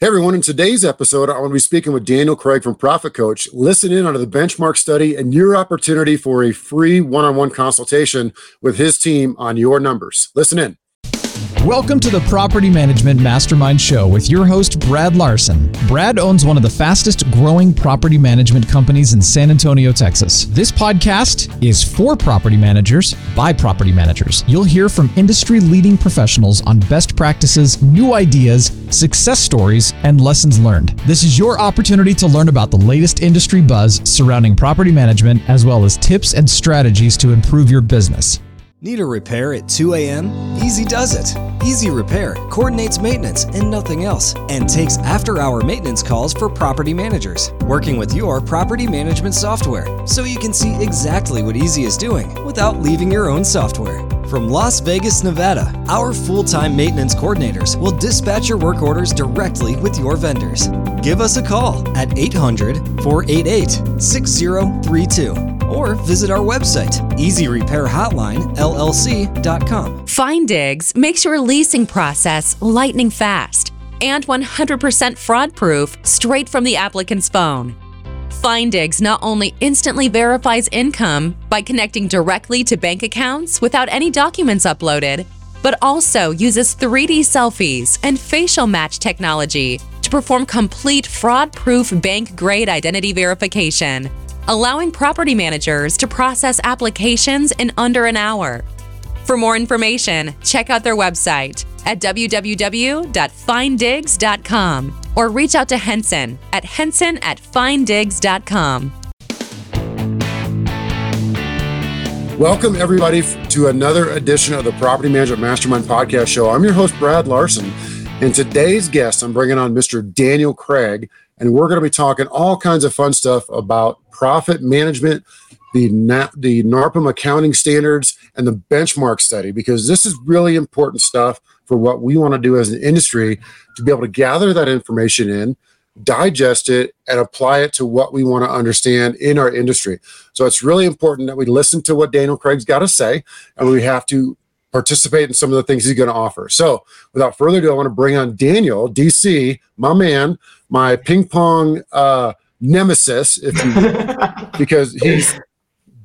Hey everyone, in today's episode, I'm going to be speaking with Daniel Craig from Profit Coach. Listen in on the benchmark study and your opportunity for a free one on one consultation with his team on your numbers. Listen in. Welcome to the Property Management Mastermind Show with your host, Brad Larsen. Brad owns one of the fastest growing property management companies in San Antonio, Texas. This podcast is for property managers by property managers. You'll hear from industry leading professionals on best practices, new ideas, success stories, and lessons learned. This is your opportunity to learn about the latest industry buzz surrounding property management, as well as tips and strategies to improve your business. Need a repair at 2 a.m.? Easy does it. Easy Repair coordinates maintenance and nothing else, and takes after hour maintenance calls for property managers, working with your property management software so you can see exactly what Easy is doing without leaving your own software. From Las Vegas, Nevada, our full time maintenance coordinators will dispatch your work orders directly with your vendors. Give us a call at 800 488 6032 or visit our website, easyrepairhotlinellc.com. FindDigs makes your leasing process lightning fast and 100% fraud proof straight from the applicant's phone. FindDigs not only instantly verifies income by connecting directly to bank accounts without any documents uploaded, but also uses 3D selfies and facial match technology to perform complete fraud proof bank grade identity verification allowing property managers to process applications in under an hour. For more information, check out their website at www.finddigs.com or reach out to Henson at henson at finddigs.com. Welcome, everybody, to another edition of the Property Management Mastermind Podcast Show. I'm your host, Brad Larsen. And today's guest, I'm bringing on Mr. Daniel Craig, and we're going to be talking all kinds of fun stuff about profit management, the the NARPM accounting standards, and the benchmark study because this is really important stuff for what we want to do as an industry to be able to gather that information in, digest it, and apply it to what we want to understand in our industry. So it's really important that we listen to what Daniel Craig's got to say, and we have to participate in some of the things he's going to offer. So, without further ado, I want to bring on Daniel, DC, my man, my ping pong uh, nemesis, if you, because he's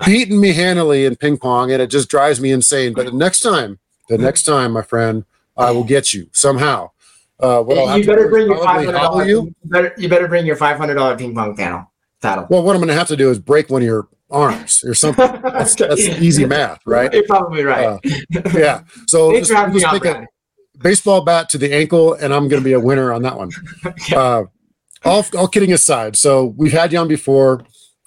beaten me handily in ping pong, and it just drives me insane. But the next time, the next time, my friend, I will get you somehow. Uh, what you better bring your five hundred dollars. You? Better, you better bring your five hundred dollar ping pong panel. Paddle. Well, what I'm going to have to do is break one of your arms or something. That's, that's easy math, right? You're probably right. Uh, yeah. So just, just take a baseball bat to the ankle, and I'm going to be a winner on that one. uh, all, all kidding aside, so we've had you on before,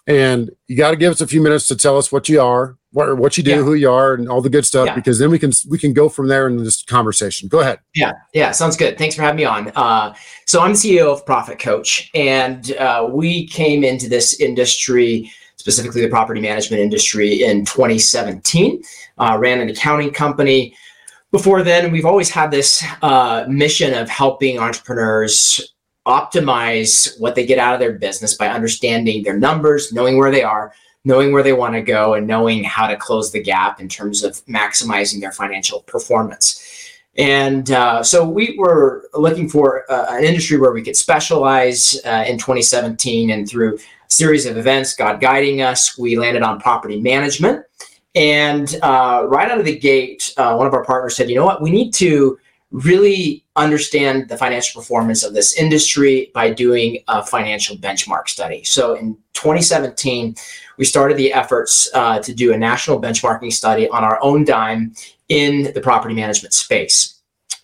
and you got to give us a few minutes to tell us what you are, what what you do, yeah. who you are, and all the good stuff, yeah. because then we can we can go from there in this conversation. Go ahead. Yeah, yeah, sounds good. Thanks for having me on. Uh, so I'm CEO of Profit Coach, and uh, we came into this industry specifically the property management industry in 2017. Uh, ran an accounting company. Before then, we've always had this uh, mission of helping entrepreneurs optimize what they get out of their business by understanding their numbers, knowing where they are, knowing where they want to go, and knowing how to close the gap in terms of maximizing their financial performance. And uh, so we were looking for uh, an industry where we could specialize uh, in 2017 and through a series of events, God guiding us. We landed on property management. And uh, right out of the gate, uh, one of our partners said, you know what, we need to really understand the financial performance of this industry by doing a financial benchmark study. So in 2017, we started the efforts uh, to do a national benchmarking study on our own dime in the property management space.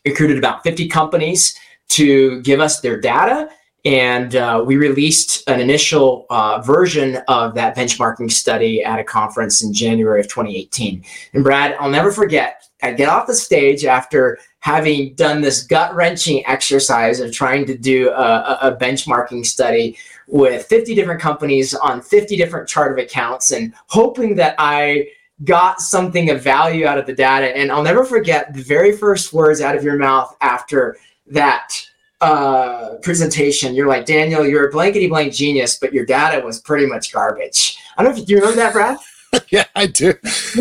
Recruited about 50 companies to give us their data and uh, we released an initial uh, version of that benchmarking study at a conference in January of 2018. And Brad, I'll never forget, I get off the stage after having done this gut wrenching exercise of trying to do a, a, benchmarking study with 50 different companies on 50 different chart of accounts and hoping that I got something of value out of the data. And I'll never forget the very first words out of your mouth after that uh, presentation, you're like, Daniel, you're a blankety blank genius, but your data was pretty much garbage. I don't know if you remember that, Brad. yeah, I do.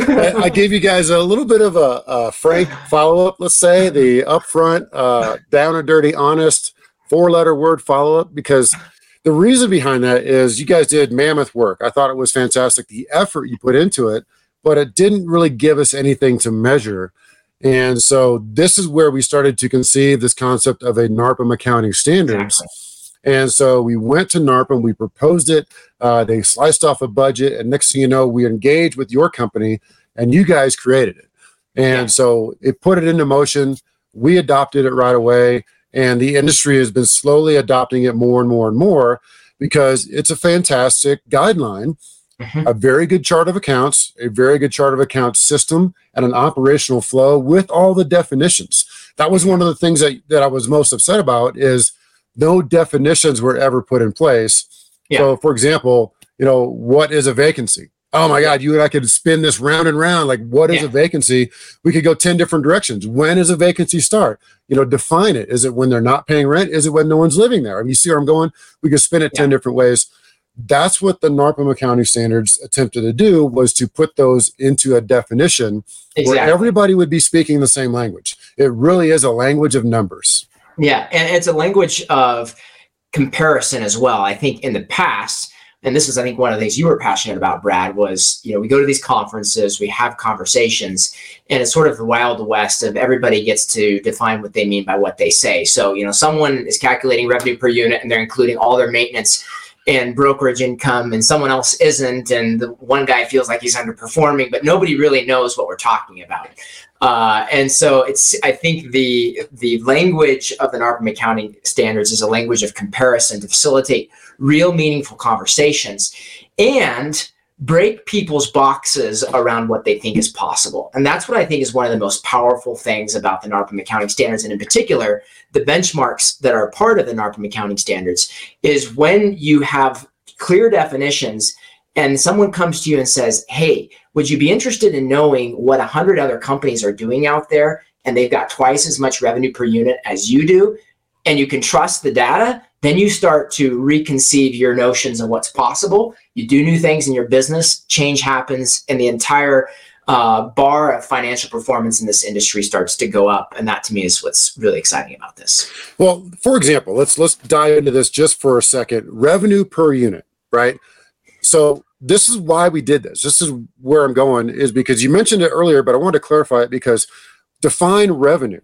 I, I, gave you guys a little bit of a, a frank follow up, let's say, the upfront, uh, down and dirty, honest, four letter word follow up because the reason behind that is you guys did mammoth work. I thought it was fantastic, the effort you put into it, but it didn't really give us anything to measure. And so this is where we started to conceive this concept of a NARPM accounting standards. And so we went to NARPM, we proposed it, uh, they sliced off a budget, and next thing you know, we engaged with your company and you guys created it. And yeah. so it put it into motion. We adopted it right away and the industry has been slowly adopting it more and more and more because it's a fantastic guideline mm-hmm. a very good chart of accounts a very good chart of accounts system and an operational flow with all the definitions that was one of the things that, that i was most upset about is no definitions were ever put in place. Yeah. so for example you know what is a vacancy? Oh my god you and i could spin this round and round. Like what is yeah. a vacancy? We could go 10 different directions. When does a vacancy start? You know define it. Is it when they're not paying rent? Is it when no one's living there? I mean, you see where i'm going? We could spin it yeah. 10 different ways. That's what the NARPM accounting standards attempted to do was to put those into a definition exactly. where everybody would be speaking the same language. It really is a language of numbers yeah and it's a language of comparison as well. I think in the past and this is i think one of the things you were passionate about brad was you know we go to these conferences we have conversations and it's sort of the wild west of everybody gets to define what they mean by what they say. So you know someone is calculating revenue per unit and they're including all their maintenance and brokerage income and someone else isn't and the one guy feels like he's underperforming but nobody really knows what we're talking about uh, and so it's I think the the language of the NARPM accounting standards is a language of comparison to facilitate real meaningful conversations and break people's boxes around what they think is possible. And that's what I think is one of the most powerful things about the NARPM accounting standards. And in particular, the benchmarks that are part of the NARPM accounting standards is when you have clear definitions and someone comes to you and says, Hey, would you be interested in knowing what 100 other companies are doing out there and they've got twice as much revenue per unit as you do? And you can trust the data, then you start to reconceive your notions of what's possible. You do new things in your business, change happens, and the entire uh, bar of financial performance in this industry starts to go up, and that to me is what's really exciting about this. Well, for example, let's let's dive into this just for a second. Revenue per unit, right? So this is why we did this. This is where I'm going is because you mentioned it earlier, but I wanted to clarify it because define revenue,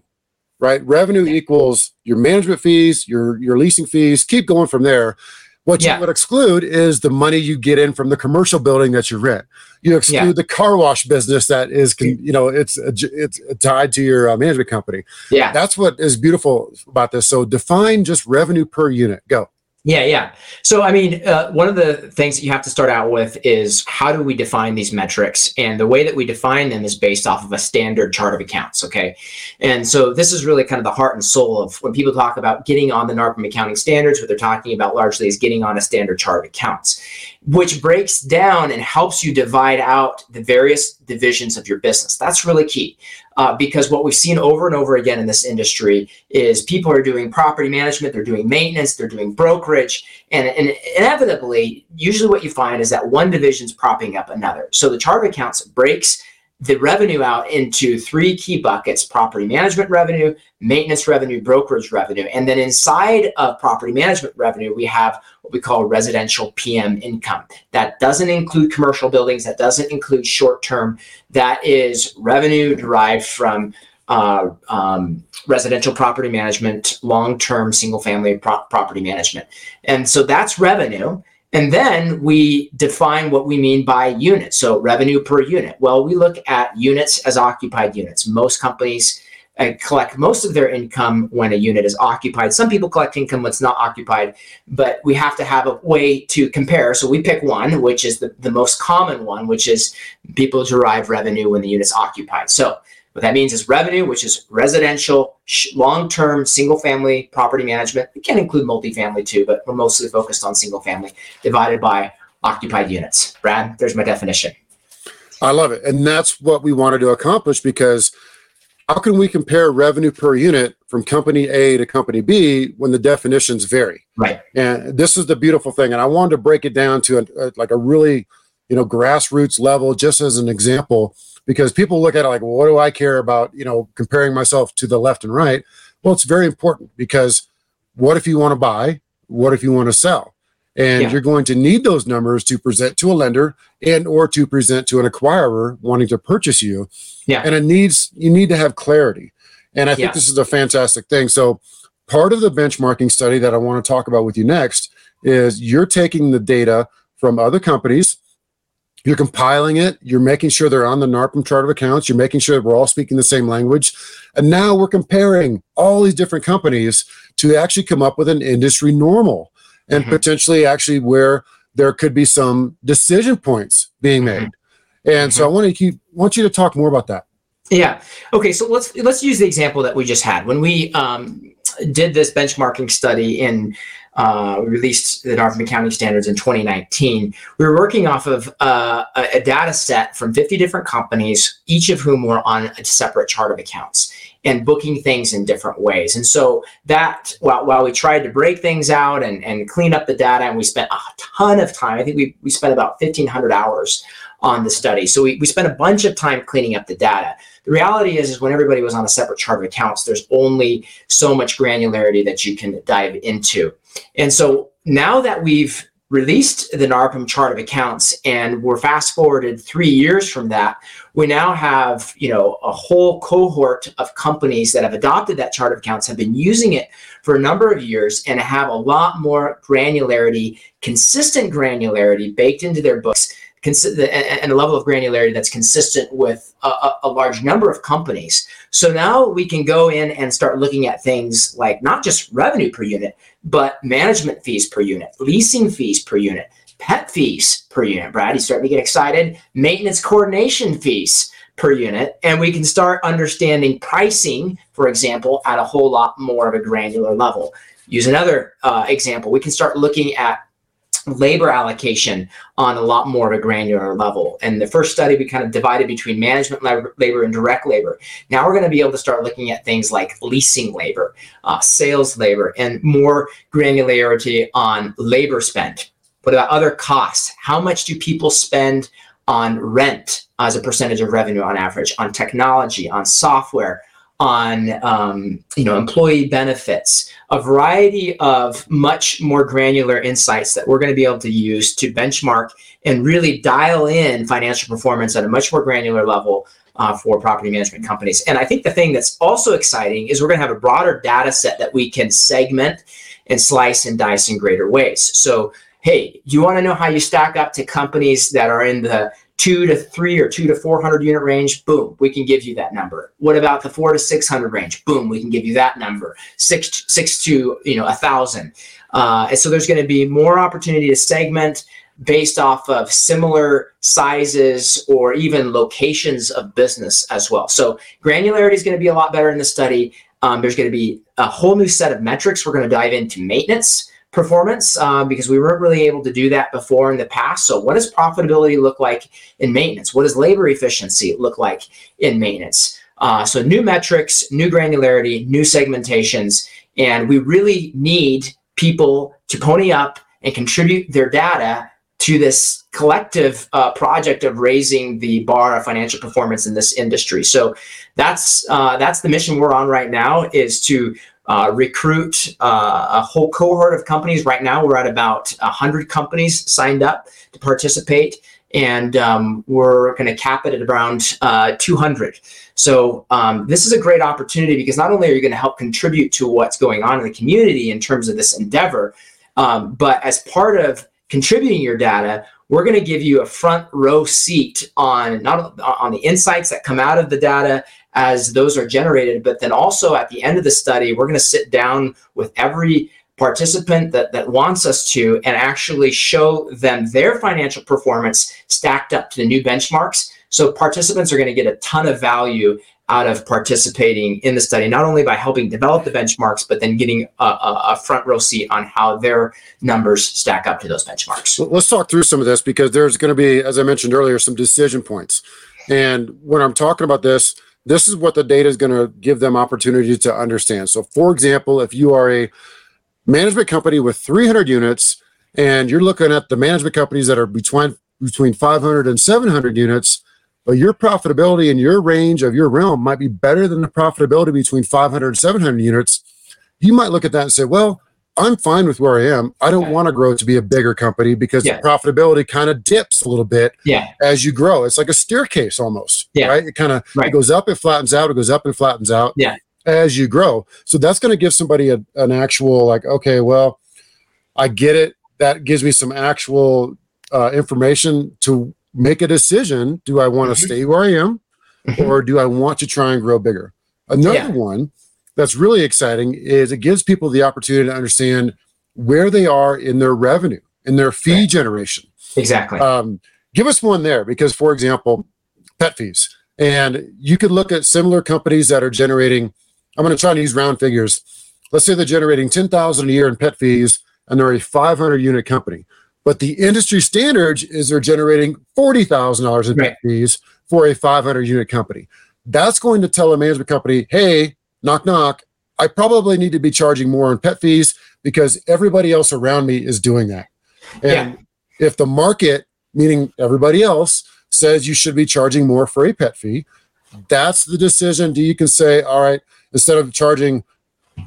right? Revenue equals your management fees, your your leasing fees. Keep going from there. What yeah. you would exclude is the money you get in from the commercial building that you rent. You exclude yeah. the car wash business that is, you know, it's it's tied to your uh, management company. Yeah, that's what is beautiful about this. So define just revenue per unit. Go. Yeah, yeah. So, I mean, uh, one of the things that you have to start out with is how do we define these metrics? And the way that we define them is based off of a standard chart of accounts. Okay. And so, this is really kind of the heart and soul of when people talk about getting on the NARPM accounting standards, what they're talking about largely is getting on a standard chart of accounts, which breaks down and helps you divide out the various divisions of your business. That's really key uh, because what we've seen over and over again in this industry is people are doing property management, they're doing maintenance, they're doing brokerage, and, and inevitably, usually what you find is that one division's propping up another. So the chart of accounts breaks the revenue out into three key buckets property management revenue, maintenance revenue, brokerage revenue. And then inside of property management revenue, we have what we call residential PM income. That doesn't include commercial buildings, that doesn't include short term. That is revenue derived from uh, um, residential property management, long term single family pro- property management. And so that's revenue. And then we define what we mean by unit. So revenue per unit. Well, we look at units as occupied units. Most companies uh, collect most of their income when a unit is occupied. Some people collect income when it's not occupied, but we have to have a way to compare. So we pick one, which is the, the most common one, which is people derive revenue when the unit's occupied. So what that means is revenue, which is residential, long-term, single-family property management. It can include multifamily too, but we're mostly focused on single-family, divided by occupied units. Brad, there's my definition. I love it, and that's what we wanted to accomplish because how can we compare revenue per unit from company A to company B when the definitions vary? Right. And this is the beautiful thing, and I wanted to break it down to a, a, like a really, you know, grassroots level, just as an example because people look at it like, well, what do I care about, you know, comparing myself to the left and right? Well, it's very important because what if you want to buy? What if you want to sell? And Yeah. you're going to need those numbers to present to a lender and or to present to an acquirer wanting to purchase you. Yeah. And it needs you need to have clarity. And I think Yeah. this is a fantastic thing. So part of the benchmarking study that I want to talk about with you next is you're taking the data from other companies you're compiling it you're making sure they're on the narpm chart of accounts you're making sure that we're all speaking the same language and now we're comparing all these different companies to actually come up with an industry normal and Mhm. potentially actually where there could be some decision points being Mhm. made and so i want to keep want you to talk more about that Yeah. Okay. So let's let's use the example that we just had when we um, did this benchmarking study in uh, released the NARPM accounting standards in 2019. We were working off of uh, a, a data set from 50 different companies, each of whom were on a separate chart of accounts and booking things in different ways. And so that while, while we tried to break things out and, and clean up the data, and we spent a ton of time, I think we, we spent about 1,500 hours on the study. So we, we spent a bunch of time cleaning up the data. The reality is, is when everybody was on a separate chart of accounts, there's only so much granularity that you can dive into. And so now that we've released the NARPM chart of accounts and we're fast forwarded three years from that, we now have, you know, a whole cohort of companies that have adopted that chart of accounts, have been using it for a number of years and have a lot more granularity, consistent granularity baked into their books and a level of granularity that's consistent with a, a, a large number of companies. So now we can go in and start looking at things like not just revenue per unit, but management fees per unit, leasing fees per unit, pet fees per unit. Brad, you starting to get excited? Maintenance coordination fees per unit. And we can start understanding pricing, for example, at a whole lot more of a granular level. Use another uh, example. We can start looking at labor allocation on a lot more of a granular level. And the first study we kind of divided between management labor, labor and direct labor. Now we're going to be able to start looking at things like leasing labor, uh, sales labor, and more granularity on labor spend. What about other costs? How much do people spend on rent as a percentage of revenue on average, on technology, on software, on um, you know employee benefits, a variety of much more granular insights that we're going to be able to use to benchmark and really dial in financial performance at a much more granular level uh, for property management companies. And I think the thing that's also exciting is we're going to have a broader data set that we can segment and slice and dice in greater ways. So, hey, you want to know how you stack up to companies that are in the two to three or two to 400 unit range? Boom, we can give you that number. What about the four to 600 range? Boom, we can give you that number. Six, six to, you know, a thousand. Uh, and so there's going to be more opportunity to segment based off of similar sizes or even locations of business as well. So granularity is going to be a lot better in the study. Um, there's going to be a whole new set of metrics. We're going to dive into maintenance performance uh, because we weren't really able to do that before in the past. So, what does profitability look like in maintenance? What does labor efficiency look like in maintenance? Uh, so, new metrics, new granularity, new segmentations, and we really need people to pony up and contribute their data to this collective uh, project of raising the bar of financial performance in this industry. So that's uh, that's the mission we're on right now is to uh, recruit uh, a whole cohort of companies. Right now, we're at about 100 companies signed up to participate, and um, we're going to cap it at around uh, 200. So um, this is a great opportunity because not only are you going to help contribute to what's going on in the community in terms of this endeavor, um, but as part of contributing your data, we're going to give you a front row seat on not on the insights that come out of the data as those are generated, but then also at the end of the study, we're going to sit down with every participant that, that wants us to and actually show them their financial performance stacked up to the new benchmarks. So participants are going to get a ton of value out of participating in the study, not only by helping develop the benchmarks, but then getting a, a, a, front row seat on how their numbers stack up to those benchmarks. Let's talk through some of this because there's going to be, as I mentioned earlier, some decision points. And when I'm talking about this, this is what the data is going to give them opportunity to understand. So, for example, if you are a management company with 300 units and you're looking at the management companies that are between between 500 and 700 units, but your profitability in your range of your realm might be better than the profitability between 500 and 700 units. You might look at that and say, well, I'm fine with where I am. I don't Okay. want to grow to be a bigger company because Yeah. the profitability kind of dips a little bit Yeah. as you grow. It's like a staircase almost. Yeah. Right. It kind of Right. it goes up, it flattens out, it goes up and flattens out. Yeah. As you grow. So that's going to give somebody a, an actual like, okay, well, I get it. That gives me some actual uh, information to make a decision. Do I want to Mhm. stay where I am Mhm. or do I want to try and grow bigger? Another Yeah. one that's really exciting is it gives people the opportunity to understand where they are in their revenue, in their fee Right. generation. Exactly. Um, give us one there because, for example, pet fees. And you could look at similar companies that are generating, I'm going to try to use round figures. Let's say they're generating 10,000 a year in pet fees and they're a 500 unit company. But the industry standard is they're generating $40,000 in pet fees for a 500 unit company. That's going to tell a management company, hey, knock, knock, I probably need to be charging more on pet fees because everybody else around me is doing that. And if the market, meaning everybody else, says you should be charging more for a pet fee, that's the decision. Do you can say, all right, instead of charging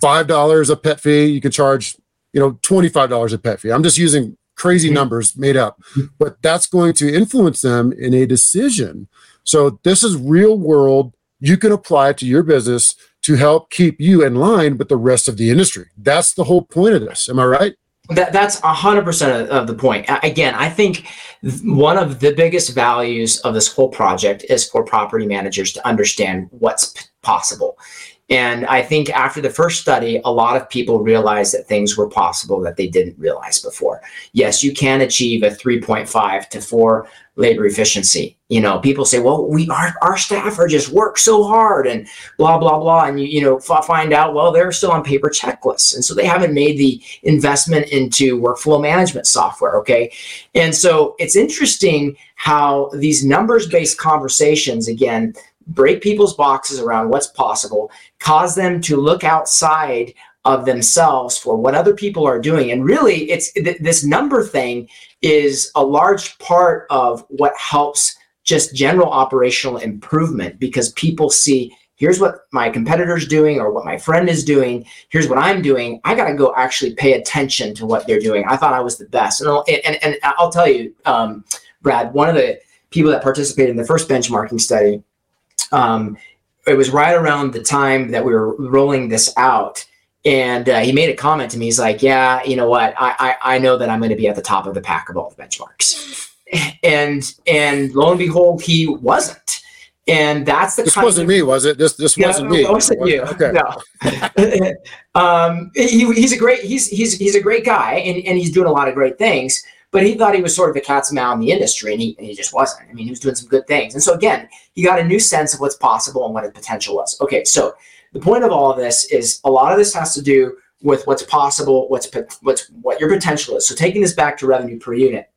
five dollars a pet fee, you can charge, you know, twenty-five dollars a pet fee. I'm just using crazy Mhm. numbers made up, but that's going to influence them in a decision. So this is real world. You can apply it to your business to help keep you in line with the rest of the industry. That's the whole point of this. Am I right? That that's a hundred percent of of the point. Again, I think one of the biggest values of this whole project is for property managers to understand what's possible. And I think after the first study, a lot of people realized that things were possible that they didn't realize before. Yes, you can achieve a 3.5 to 4 labor efficiency. You know, people say, "Well, we our our staff are just work so hard and blah blah blah," and you you know f- find out well they're still on paper checklists, and so they haven't made the investment into workflow management software. Okay. And so it's interesting how these numbers based conversations, again, break people's boxes around what's possible, cause them to look outside of themselves for what other people are doing. And really, it's th- this number thing is a large part of what helps just general operational improvement because people see here's what my competitor's doing or what my friend is doing. Here's what i'm doing. I got to go actually pay attention to what they're doing. I thought i was the best. And i'll, and, and I'll tell you um, brad one of the people that participated in the first benchmarking study um, it was right around the time that we were rolling this out and uh, he made a comment to me he's like yeah you know what i i, I know that i'm going to be at the top of the pack of all the benchmarks and and lo and behold he wasn't and that's the This wasn't of, me, was it? This this no, wasn't me. It wasn't you. Okay. No. um, he, he's a great he's he's he's a great guy and, and he's doing a lot of great things. But he thought he was sort of a cat's meow in the industry, and he, and he just wasn't. I mean, he was doing some good things. And so again, he got a new sense of what's possible and what his potential was. Okay, so the point of all of this is a lot of this has to do with what's possible, what's what's what your potential is. So taking this back to revenue per unit,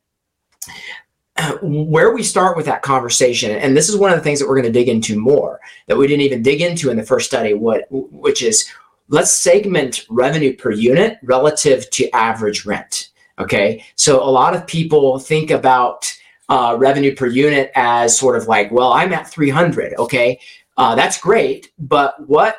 where we start with that conversation, and this is one of the things that we're going to dig into more that we didn't even dig into in the first study, what which is let's segment revenue per unit relative to average rent. Okay, so a lot of people think about uh, revenue per unit as sort of like, well, I'm at 300. Okay, uh, that's great, but what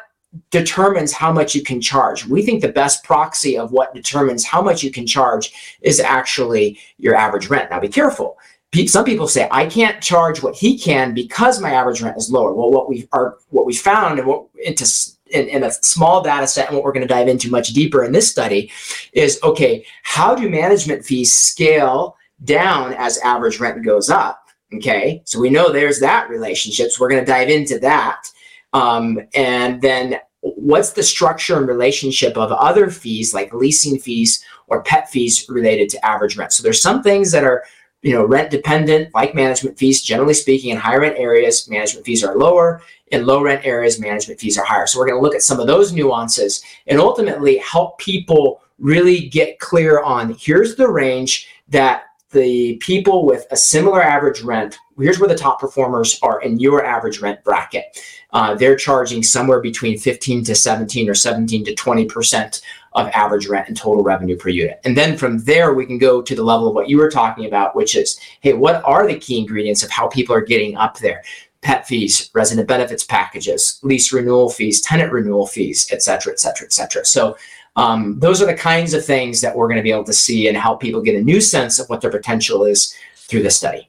determines how much you can charge? We think the best proxy of what determines how much you can charge is actually your average rent. Now, be careful some people say I can't charge what he can because my average rent is lower. Well, what we are what we found and what into in, in a small data set and what we're going to dive into much deeper in this study is okay, how do management fees scale down as average rent goes up? Okay, so we know there's that relationship. So we're going to dive into that. Um, and then what's the structure and relationship of other fees like leasing fees or pet fees related to average rent? So there's some things that are you know, rent dependent, like management fees. Generally speaking, in high rent areas, management fees are lower. In low rent areas, management fees are higher. So we're going to look at some of those nuances and ultimately help people really get clear on here's the range that the people with a similar average rent, here's where the top performers are in your average rent bracket. Uh, they're charging somewhere between 15 to 17 or 17 to 20 percent of average rent and total revenue per unit. And then from there, we can go to the level of what you were talking about, which is, hey, what are the key ingredients of how people are getting up there? Pet fees, resident benefits packages, lease renewal fees, tenant renewal fees, et cetera, et cetera, et cetera. So Um, those are the kinds of things that we're going to be able to see and help people get a new sense of what their potential is through this study.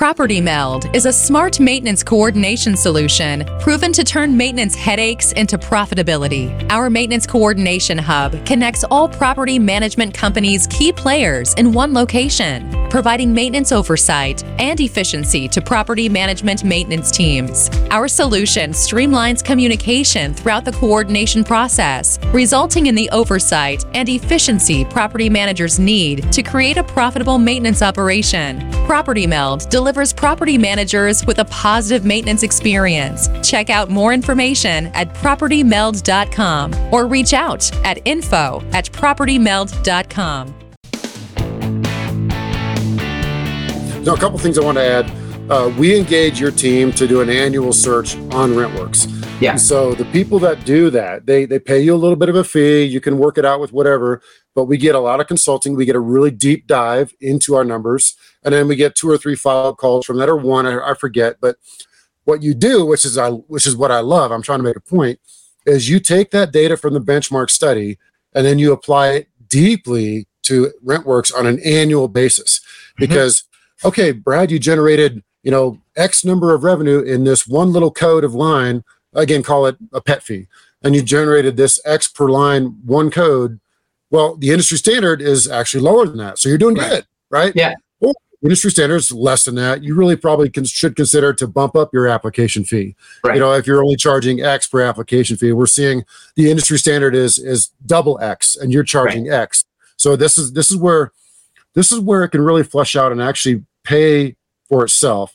Property Meld is a smart maintenance coordination solution proven to turn maintenance headaches into profitability. Our maintenance coordination hub connects all property management companies' key players in one location, providing maintenance oversight and efficiency to property management maintenance teams. Our solution streamlines communication throughout the coordination process, resulting in the oversight and efficiency property managers need to create a profitable maintenance operation. Property Meld delivers delivers property managers with a positive maintenance experience. Check out more information at propertymeld.com or reach out at info at propertymeld.com. Now, a couple things I want to add. Uh, we engage your team to do an annual search on RentWerx. Yeah. And so the people that do that, they they pay you a little bit of a fee. You can work it out with whatever, but we get a lot of consulting. We get a really deep dive into our numbers, and then we get two or three follow up calls from that or one. I, I forget, but what you do, which is I which is what I love. I'm trying to make a point, is you take that data from the benchmark study and then you apply it deeply to RentWerx on an annual basis. Mm-hmm. Because okay, Brad, you generated you know X number of revenue in this one little code of line again call it a pet fee and you generated this x per line one code well the industry standard is actually lower than that so you're doing Right. good right Yeah. Or industry standard is less than that you really probably can, should consider to bump up your application fee Right. you know if you're only charging x per application fee we're seeing the industry standard is is double x and you're charging x so this is this is where this is where it can really flush out and actually pay for itself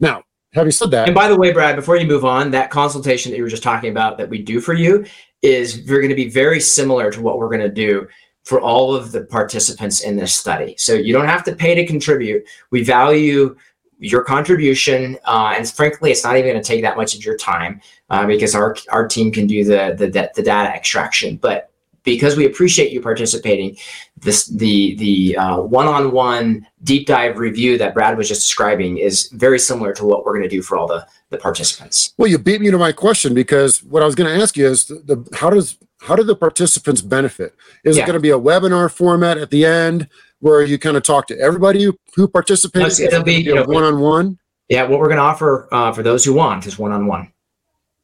now having said that And by the way, Brad, before you move on, that consultation that you were just talking about that we do for you is we're going to be very similar to what we're going to do for all of the participants in this study. So you don't have to pay to contribute. We value your contribution, uh, and frankly, it's not even going to take that much of your time uh, because our our team can do the the the data extraction. But because we appreciate you participating, this the the uh, one-on-one deep dive review that Brad was just describing is very similar to what we're going to do for all the the participants. Well, you beat me to my question because what I was going to ask you is the, the how does how do the participants benefit? Is Yeah. it going to be a webinar format at the end where you kind of talk to everybody who, who participates? No, it'll be, you know, one on one. Yeah, what we're going to offer uh, for those who want is one-on-one.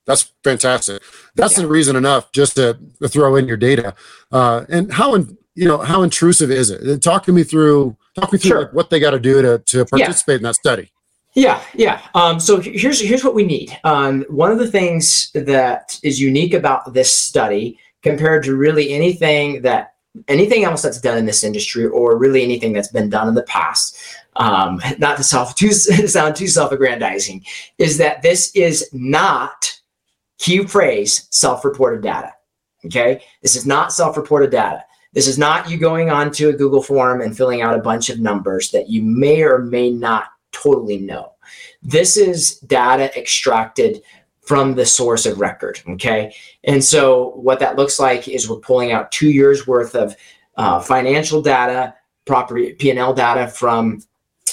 That's fantastic. That's Yeah. the reason enough just to, to throw in your data. Uh, and how in, you know how intrusive is it? Talk to me through talk me through Sure. like, what they got to do to to participate in that study. Yeah, yeah. Um, so here's here's what we need. Um, one of the things that is unique about this study compared to really anything that anything else that's done in this industry, or really anything that's been done in the past, um, not to self too sound too self-aggrandizing, is that this is not key phrase self-reported data. Okay, this is not self-reported data. This is not you going onto a Google form and filling out a bunch of numbers that you may or may not totally no. This is data extracted from the source of record. Okay. And so what that looks like is we're pulling out two years worth of uh, financial data, property P&L data from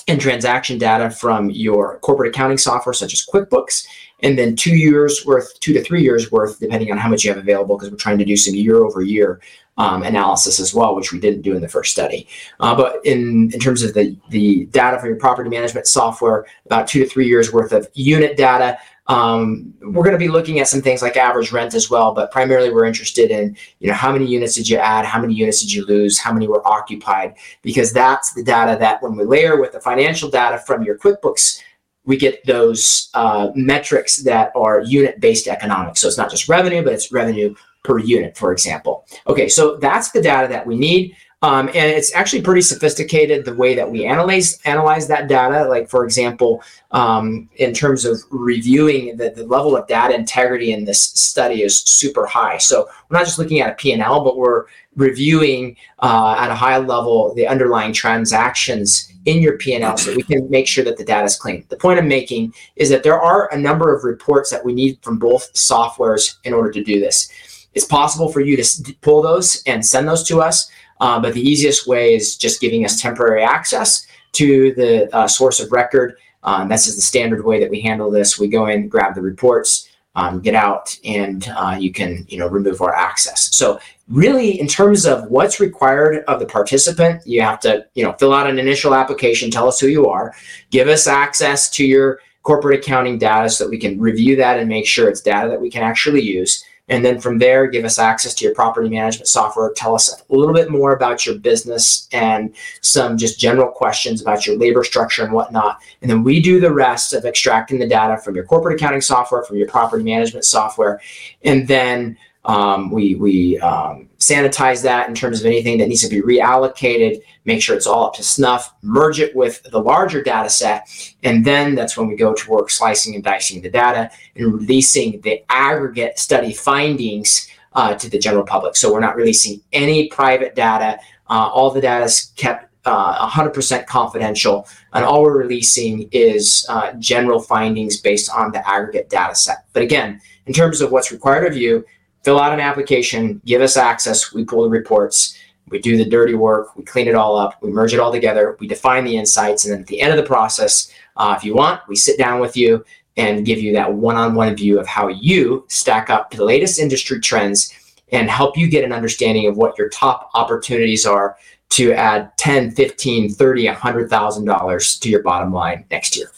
and transaction data from your corporate accounting software such as QuickBooks, and then two years worth, two to three years worth, depending on how much you have available, because we're trying to do some year over year um, analysis as well, which we didn't do in the first study. Uh, but in, in terms of the, the data for your property management software, about two to three years worth of unit data. Um, we're going to be looking at some things like average rent as well, but primarily we're interested in, you know, how many units did you add? How many units did you lose? How many were occupied? Because that's the data that when we layer with the financial data from your QuickBooks, we get those uh, metrics that are unit-based economics. So it's not just revenue, but it's revenue per unit, for example. Okay, so that's the data that we need. Um, and it's actually pretty sophisticated the way that we analyze analyze that data. Like for example, um, in terms of reviewing the, the level of data integrity in this study is super high. So we're not just looking at a P&L, but we're reviewing uh, at a high level the underlying transactions in your P&L so we can make sure that the data is clean. The point I'm making is that there are a number of reports that we need from both softwares in order to do this. It's possible for you to pull those and send those to us. Uh, but the easiest way is just giving us temporary access to the uh, source of record. Um, this is the standard way that we handle this. We go in, grab the reports, um, get out and uh, you can you know remove our access. So really in terms of what's required of the participant you have to you know fill out an initial application tell us who you are give us access to your corporate accounting data so that we can review that and make sure it's data that we can actually use and then from there, give us access to your property management software. Tell us a little bit more about your business and some just general questions about your labor structure and whatnot. And then we do the rest of extracting the data from your corporate accounting software, from your property management software. And then um, we we um, sanitize that in terms of anything that needs to be reallocated, make sure it's all up to snuff, merge it with the larger data set, and then that's when we go to work slicing and dicing the data and releasing the aggregate study findings uh, to the general public. So we're not releasing any private data. Uh, all the data is kept uh, 100% confidential, and all we're releasing is uh, general findings based on the aggregate data set. But again, in terms of what's required of you, fill out an application, give us access, we pull the reports, we do the dirty work, we clean it all up, we merge it all together, we define the insights, and then at the end of the process, uh, if you want, we sit down with you and give you that one-on-one view of how you stack up to the latest industry trends and help you get an understanding of what your top opportunities are to add 10 15 30 100000 dollars to your bottom line next year.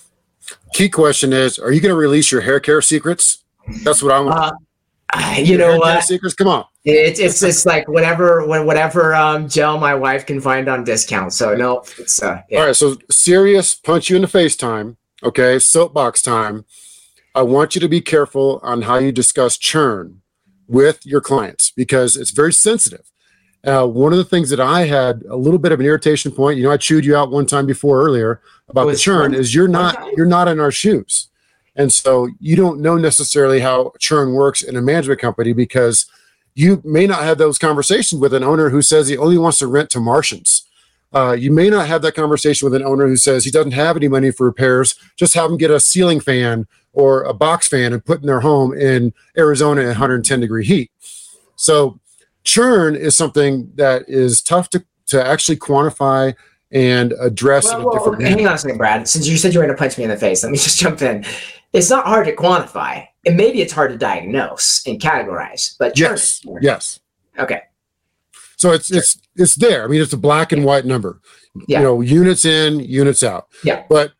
Key question is are you going to release your hair care secrets? That's what i want. Uh, you know what? Secrets, come on. It's it's just like whatever whatever um, gel my wife can find on discount. So no, it's uh, yeah. all right. So serious punch you in the face time. Okay, soapbox time. I want you to be careful on how you discuss churn with your clients because it's very sensitive. Uh, one of the things that I had a little bit of an irritation point, you know, I chewed you out one time before earlier about the churn, is you're not you're not in our shoes. And so you don't know necessarily how churn works in a management company because you may not have those conversations with an owner who says he only wants to rent to Martians. Uh, you may not have that conversation with an owner who says he doesn't have any money for repairs. Just have them get a ceiling fan or a box fan and put in their home in Arizona at 110 degree heat. So churn is something that is tough to, to actually quantify and address well, well, different hang on a second, Brad. Since you said you were going to punch me in the face, let me just jump in it's not hard to quantify and maybe it's hard to diagnose and categorize but yes yes okay so it's sure. it's it's there i mean it's a black and white number yeah. you know units in units out yeah but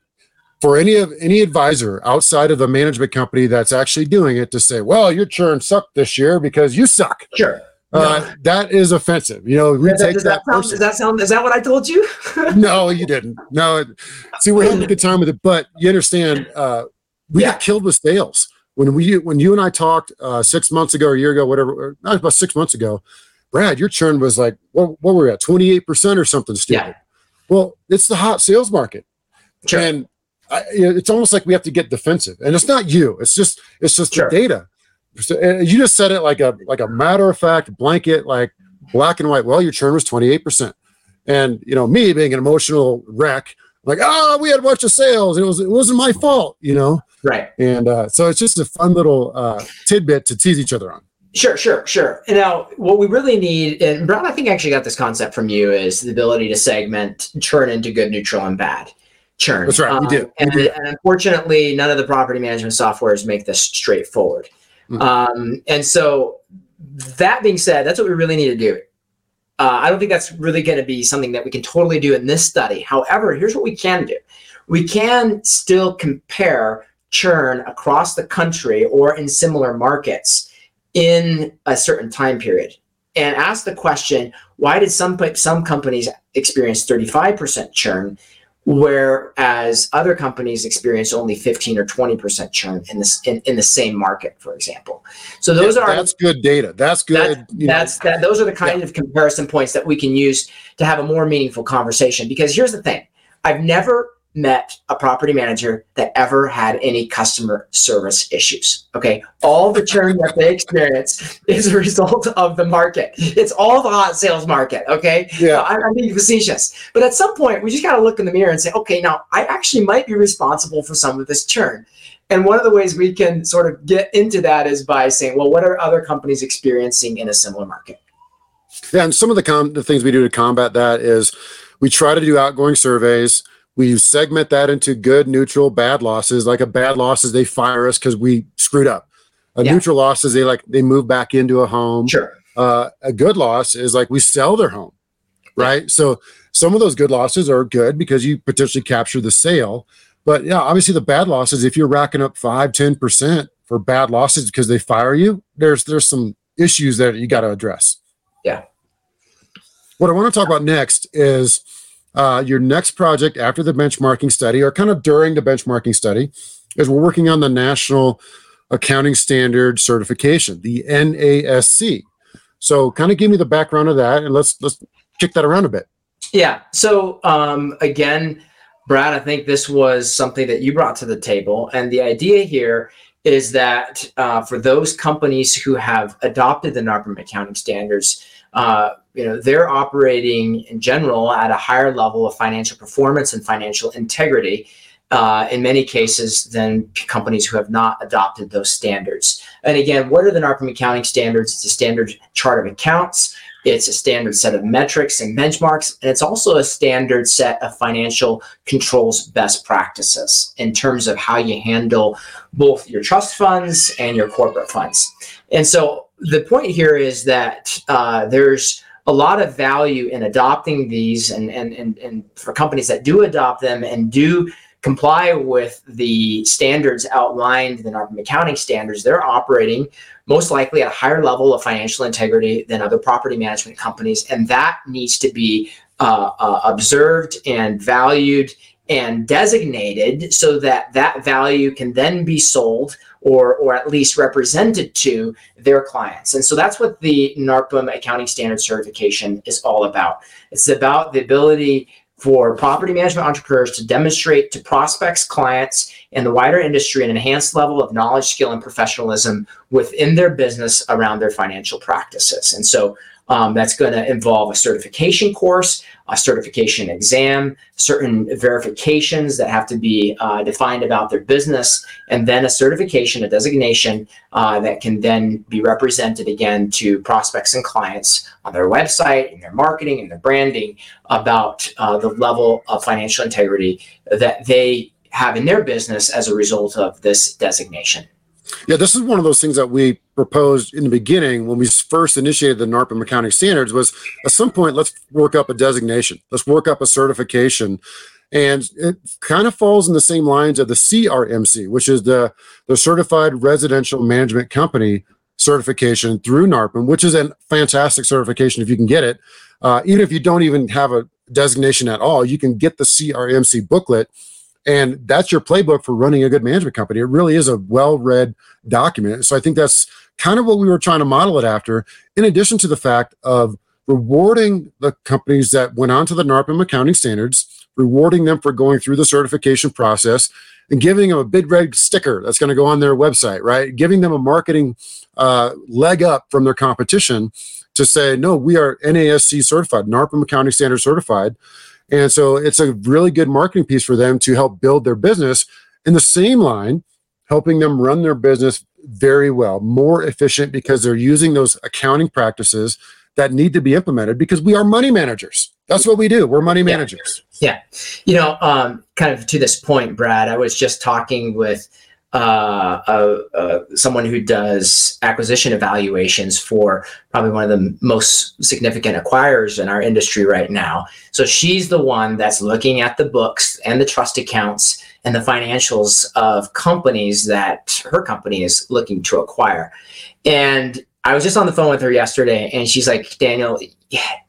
for any of any advisor outside of the management company that's actually doing it to say well your churn sucked this year because you suck sure uh, no. that is offensive. You know, we does, take does that. that sound, does that sound? Is that what I told you? no, you didn't. No. See, we're having a good time with it, but you understand. Uh, we yeah. got killed with sales when we when you and I talked uh, six months ago or a year ago, whatever, not about six months ago. Brad, your churn was like what, what were we at twenty eight percent or something stupid. Yeah. Well, it's the hot sales market, sure. and I, it's almost like we have to get defensive. And it's not you; it's just it's just sure. the data. So, you just said it like a like a matter of fact blanket, like black and white. Well, your churn was twenty eight percent, and you know me being an emotional wreck like, oh, we had a bunch of sales. It was it wasn't my fault, you know. Right. And uh, so it's just a fun little uh, tidbit to tease each other on. Sure, sure, sure. And now, what we really need, and Brad, I think I actually got this concept from you, is the ability to segment churn into good, neutral, and bad churn. That's right. Um, we do. And, we do. and, unfortunately, none of the property management softwares make this straightforward. Mm-hmm. Um, and so, that being said, that's what we really need to do. Uh, I don't think that's really going to be something that we can totally do in this study. However, here's what we can do we can still compare churn across the country or in similar markets in a certain time period and ask the question why did some some companies experience 35% churn whereas other companies experience only 15 or 20% churn in this in, in the same market for example? So those are that's good data. That's good that, that's that those are the kind yeah. of comparison points that we can use to have a more meaningful conversation. Because here's the thing. I've never met a property manager that ever had any customer service issues. Okay. All the churn that they experience is a result of the market. It's all the hot sales market. Okay. Yeah. I'm, I'm being facetious. But at some point, we just got to look in the mirror and say, okay, now I actually might be responsible for some of this churn. And one of the ways we can sort of get into that is by saying, well, what are other companies experiencing in a similar market? Yeah. And some of the, com- the things we do to combat that is we try to do outgoing surveys we segment that into good, neutral, bad losses. Like a bad loss is they fire us because we screwed up. A Yeah. neutral loss is they like they move back into a home. Sure. Uh, a good loss is like we sell their home, Yeah. right? So some of those good losses are good because you potentially capture the sale. But yeah, obviously the bad losses, if you're racking up five, 10% for bad losses because they fire you, there's there's some issues that you got to address. Yeah. What I want to talk about next is uh, your next project after the benchmarking study, or kind of during the benchmarking study, is we're working on the National Accounting Standard Certification, the NASC. So, kind of give me the background of that, and let's let's kick that around a bit. Yeah. So um, again, Brad, I think this was something that you brought to the table, and the idea here is that uh, for those companies who have adopted the NARPM accounting standards, uh, you know they're operating in general at a higher level of financial performance and financial integrity. Uh, in many cases, than companies who have not adopted those standards. And again, what are the NARPM accounting standards? It's a standard chart of accounts. It's a standard set of metrics and benchmarks, and it's also a standard set of financial controls best practices in terms of how you handle both your trust funds and your corporate funds. And so the point here is that uh, there's a lot of value in adopting these, and, and, and, and for companies that do adopt them and do comply with the standards outlined in the NARPM accounting standards, they're operating most likely at a higher level of financial integrity than other property management companies. And that needs to be uh, uh, observed and valued and designated so that that value can then be sold or, or at least represented to their clients. And so that's what the NARPM accounting standard certification is all about. It's about the ability for property management entrepreneurs to demonstrate to prospects, clients, and the wider industry an enhanced level of knowledge, skill, and professionalism within their business around their financial practices. And so um, that's going to involve a certification course, a certification exam, certain verifications that have to be uh, defined about their business, and then a certification, a designation uh, that can then be represented again to prospects and clients on their website, in their marketing, and their branding about uh, the level of financial integrity that they have in their business as a result of this designation. Yeah, this is one of those things that we proposed in the beginning when we first initiated the NARPM accounting standards was at some point let's work up a designation. Let's work up a certification. And it kind of falls in the same lines of the CRMC, which is the, the Certified Residential Management Company certification through NARPM, which is a fantastic certification if you can get it. Uh, even if you don't even have a designation at all, you can get the CRMC booklet and that's your playbook for running a good management company. It really is a well-read document. So I think that's kind of what we were trying to model it after, in addition to the fact of rewarding the companies that went on to the NARPM accounting standards, rewarding them for going through the certification process, and giving them a big red sticker that's going to go on their website, right? Giving them a marketing uh, leg up from their competition to say, no, we are NASC certified, NARPM accounting standard certified. And so it's a really good marketing piece for them to help build their business in the same line, helping them run their business very well, more efficient because they're using those accounting practices that need to be implemented because we are money managers. That's what we do. We're money Yeah. managers. Yeah. You know, um, kind of to this point, Brad, I was just talking with uh, uh, uh, someone who does acquisition evaluations for probably one of the most significant acquirers in our industry right now. So she's the one that's looking at the books and the trust accounts and the financials of companies that her company is looking to acquire. And I was just on the phone with her yesterday, and she's like, Daniel,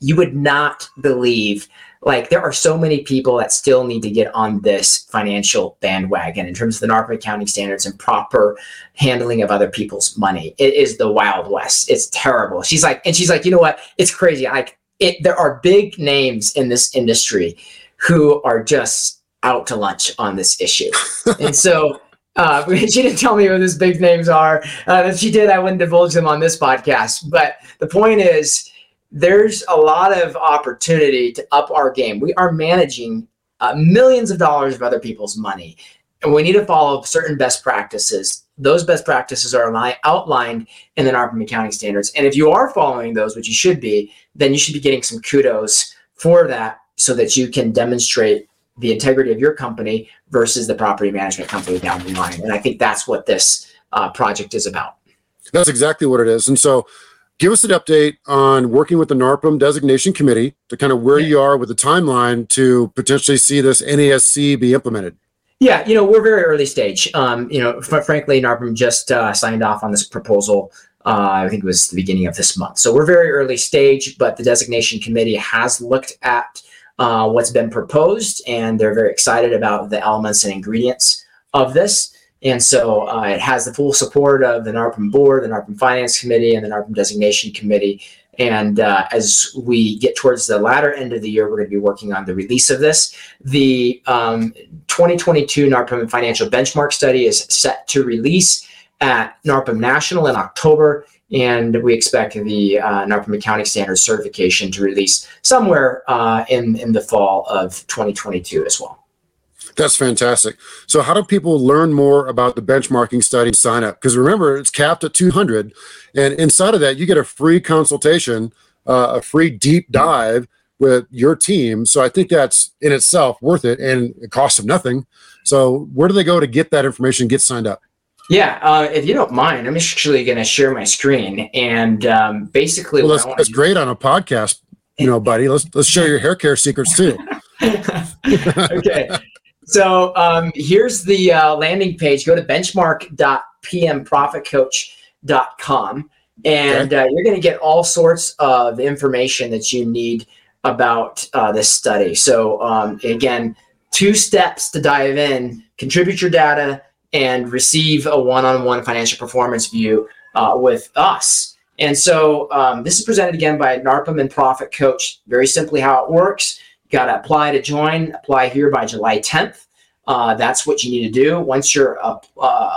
you would not believe like there are so many people that still need to get on this financial bandwagon in terms of the NARPM accounting standards and proper handling of other people's money. It is the wild west. It's terrible. She's like, and she's like, you know what? It's crazy. Like it, there are big names in this industry who are just out to lunch on this issue. and so uh, she didn't tell me who those big names are. Uh, if she did, I wouldn't divulge them on this podcast. But the point is, there's a lot of opportunity to up our game. We are managing uh, millions of dollars of other people's money, and we need to follow certain best practices. Those best practices are outlined in the NARPM accounting standards. And if you are following those, which you should be, then you should be getting some kudos for that so that you can demonstrate the integrity of your company versus the property management company down the line. And I think that's what this uh, project is about. That's exactly what it is. And so give us an update on working with the NARPM designation committee to kind of where yeah. you are with the timeline to potentially see this NASC be implemented. Yeah, you know, we're very early stage. Um, you know, frankly, NARPM just uh, signed off on this proposal. Uh, I think it was the beginning of this month. So we're very early stage, but the designation committee has looked at uh, what's been proposed, and they're very excited about the elements and ingredients of this. And so uh, it has the full support of the NARPM board, the NARPM finance committee, and the NARPM designation committee. And uh, as we get towards the latter end of the year, we're going to be working on the release of this. The um, 2022 NARPM financial benchmark study is set to release at NARPM National in October. And we expect the uh, NARPM accounting standards certification to release somewhere uh, in, in the fall of 2022 as well. That's fantastic. So, how do people learn more about the benchmarking study and sign up? Because remember, it's capped at 200, and inside of that, you get a free consultation, uh, a free deep dive with your team. So, I think that's in itself worth it, and it costs them nothing. So, where do they go to get that information, get signed up? Yeah, uh, if you don't mind, I'm actually going to share my screen, and um, basically, well, that's, that's great on a podcast, you know, buddy. Let's let's share your hair care secrets too. okay, so um, here's the uh, landing page. Go to benchmark.pmprofitcoach.com, and okay. uh, you're going to get all sorts of information that you need about uh, this study. So um, again, two steps to dive in: contribute your data and receive a one-on-one financial performance view uh, with us. And so um, this is presented again by NARPM and Profit Coach. Very simply, how it works got to apply to join, apply here by July 10th. Uh, that's what you need to do. Once you're uh,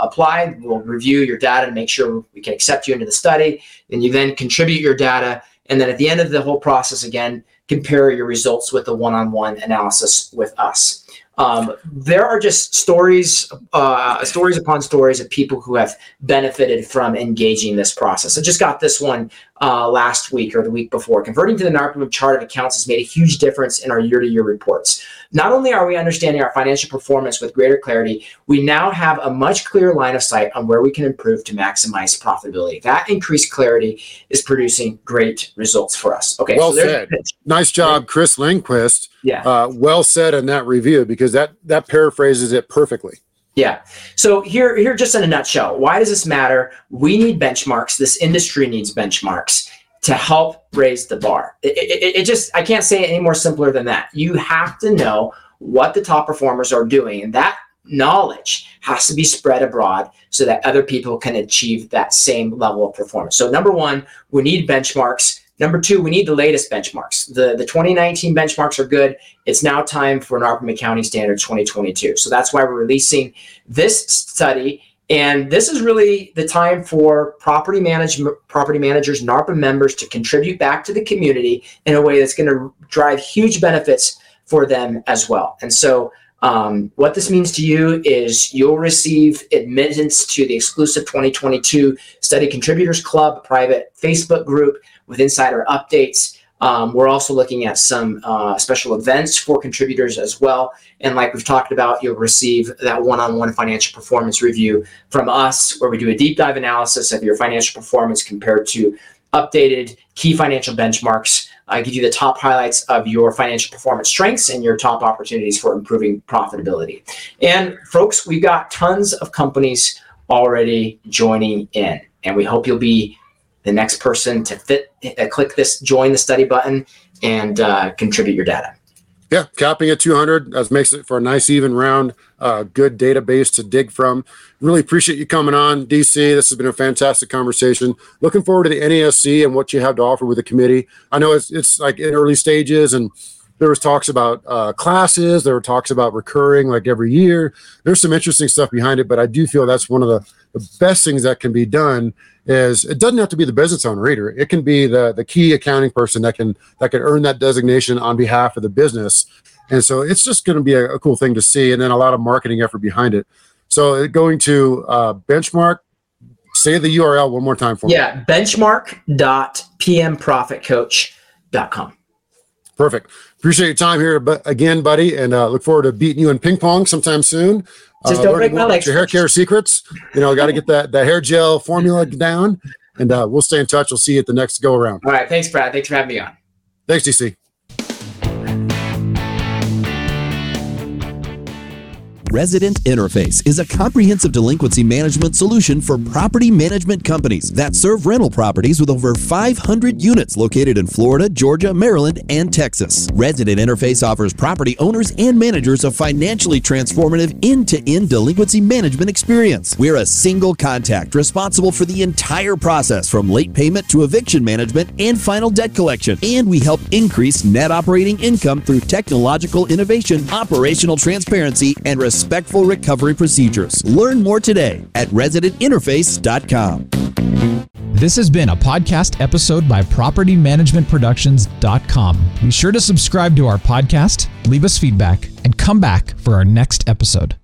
applied, we'll review your data to make sure we can accept you into the study. And you then contribute your data. And then at the end of the whole process, again, compare your results with the one on one analysis with us. Um, there are just stories, uh, stories upon stories of people who have benefited from engaging this process. I just got this one uh, last week or the week before. Converting to the NARPM chart of accounts has made a huge difference in our year-to-year reports. Not only are we understanding our financial performance with greater clarity, we now have a much clearer line of sight on where we can improve to maximize profitability. That increased clarity is producing great results for us. Okay, well so said. Nice job, Chris Lindquist. Yeah, uh, well said in that review because that that paraphrases it perfectly. Yeah. So here, here, just in a nutshell, why does this matter? We need benchmarks. This industry needs benchmarks to help raise the bar. It, it, it, just, I can't say it any more simpler than that. You have to know what the top performers are doing, and that knowledge has to be spread abroad so that other people can achieve that same level of performance. So, number one, we need benchmarks. Number two, we need the latest benchmarks. The, the 2019 benchmarks are good. It's now time for NARPM Accounting Standard 2022. So that's why we're releasing this study. And this is really the time for property management, property managers, NARPM members to contribute back to the community in a way that's going to drive huge benefits for them as well. And so um, what this means to you is you'll receive admittance to the exclusive 2022 Study Contributors Club private Facebook group with insider updates. Um, we're also looking at some uh, special events for contributors as well. And like we've talked about, you'll receive that one on one financial performance review from us, where we do a deep dive analysis of your financial performance compared to updated key financial benchmarks. I give you the top highlights of your financial performance strengths and your top opportunities for improving profitability. And folks, we've got tons of companies already joining in, and we hope you'll be the next person to fit, uh, click this join the study button and uh, contribute your data. Yeah, capping at 200 that makes it for a nice even round, uh, good database to dig from. Really appreciate you coming on, DC. This has been a fantastic conversation. Looking forward to the NASC and what you have to offer with the committee. I know it's it's like in early stages and there was talks about uh, classes there were talks about recurring like every year there's some interesting stuff behind it but i do feel that's one of the, the best things that can be done is it doesn't have to be the business owner either. It can be the the key accounting person that can that can earn that designation on behalf of the business. And so it's just going to be a, a cool thing to see and then a lot of marketing effort behind it. So going to uh, benchmark say the url one more time for yeah, me yeah benchmark.pmprofitcoach.com Perfect. Appreciate your time here, but again, buddy, and uh, look forward to beating you in ping pong sometime soon. Just uh, don't break my legs Your hair care secrets. You know, got to get that that hair gel formula down, and uh, we'll stay in touch. We'll see you at the next go around. All right. Thanks, Brad. Thanks for having me on. Thanks, DC. Resident Interface is a comprehensive delinquency management solution for property management companies that serve rental properties with over 500 units located in Florida, Georgia, Maryland, and Texas. Resident Interface offers property owners and managers a financially transformative end to end delinquency management experience. We're a single contact responsible for the entire process from late payment to eviction management and final debt collection. And we help increase net operating income through technological innovation, operational transparency, and respectful recovery procedures. Learn more today at residentinterface.com. This has been a podcast episode by PropertyManagementProductions.com. Be sure to subscribe to our podcast, leave us feedback, and come back for our next episode.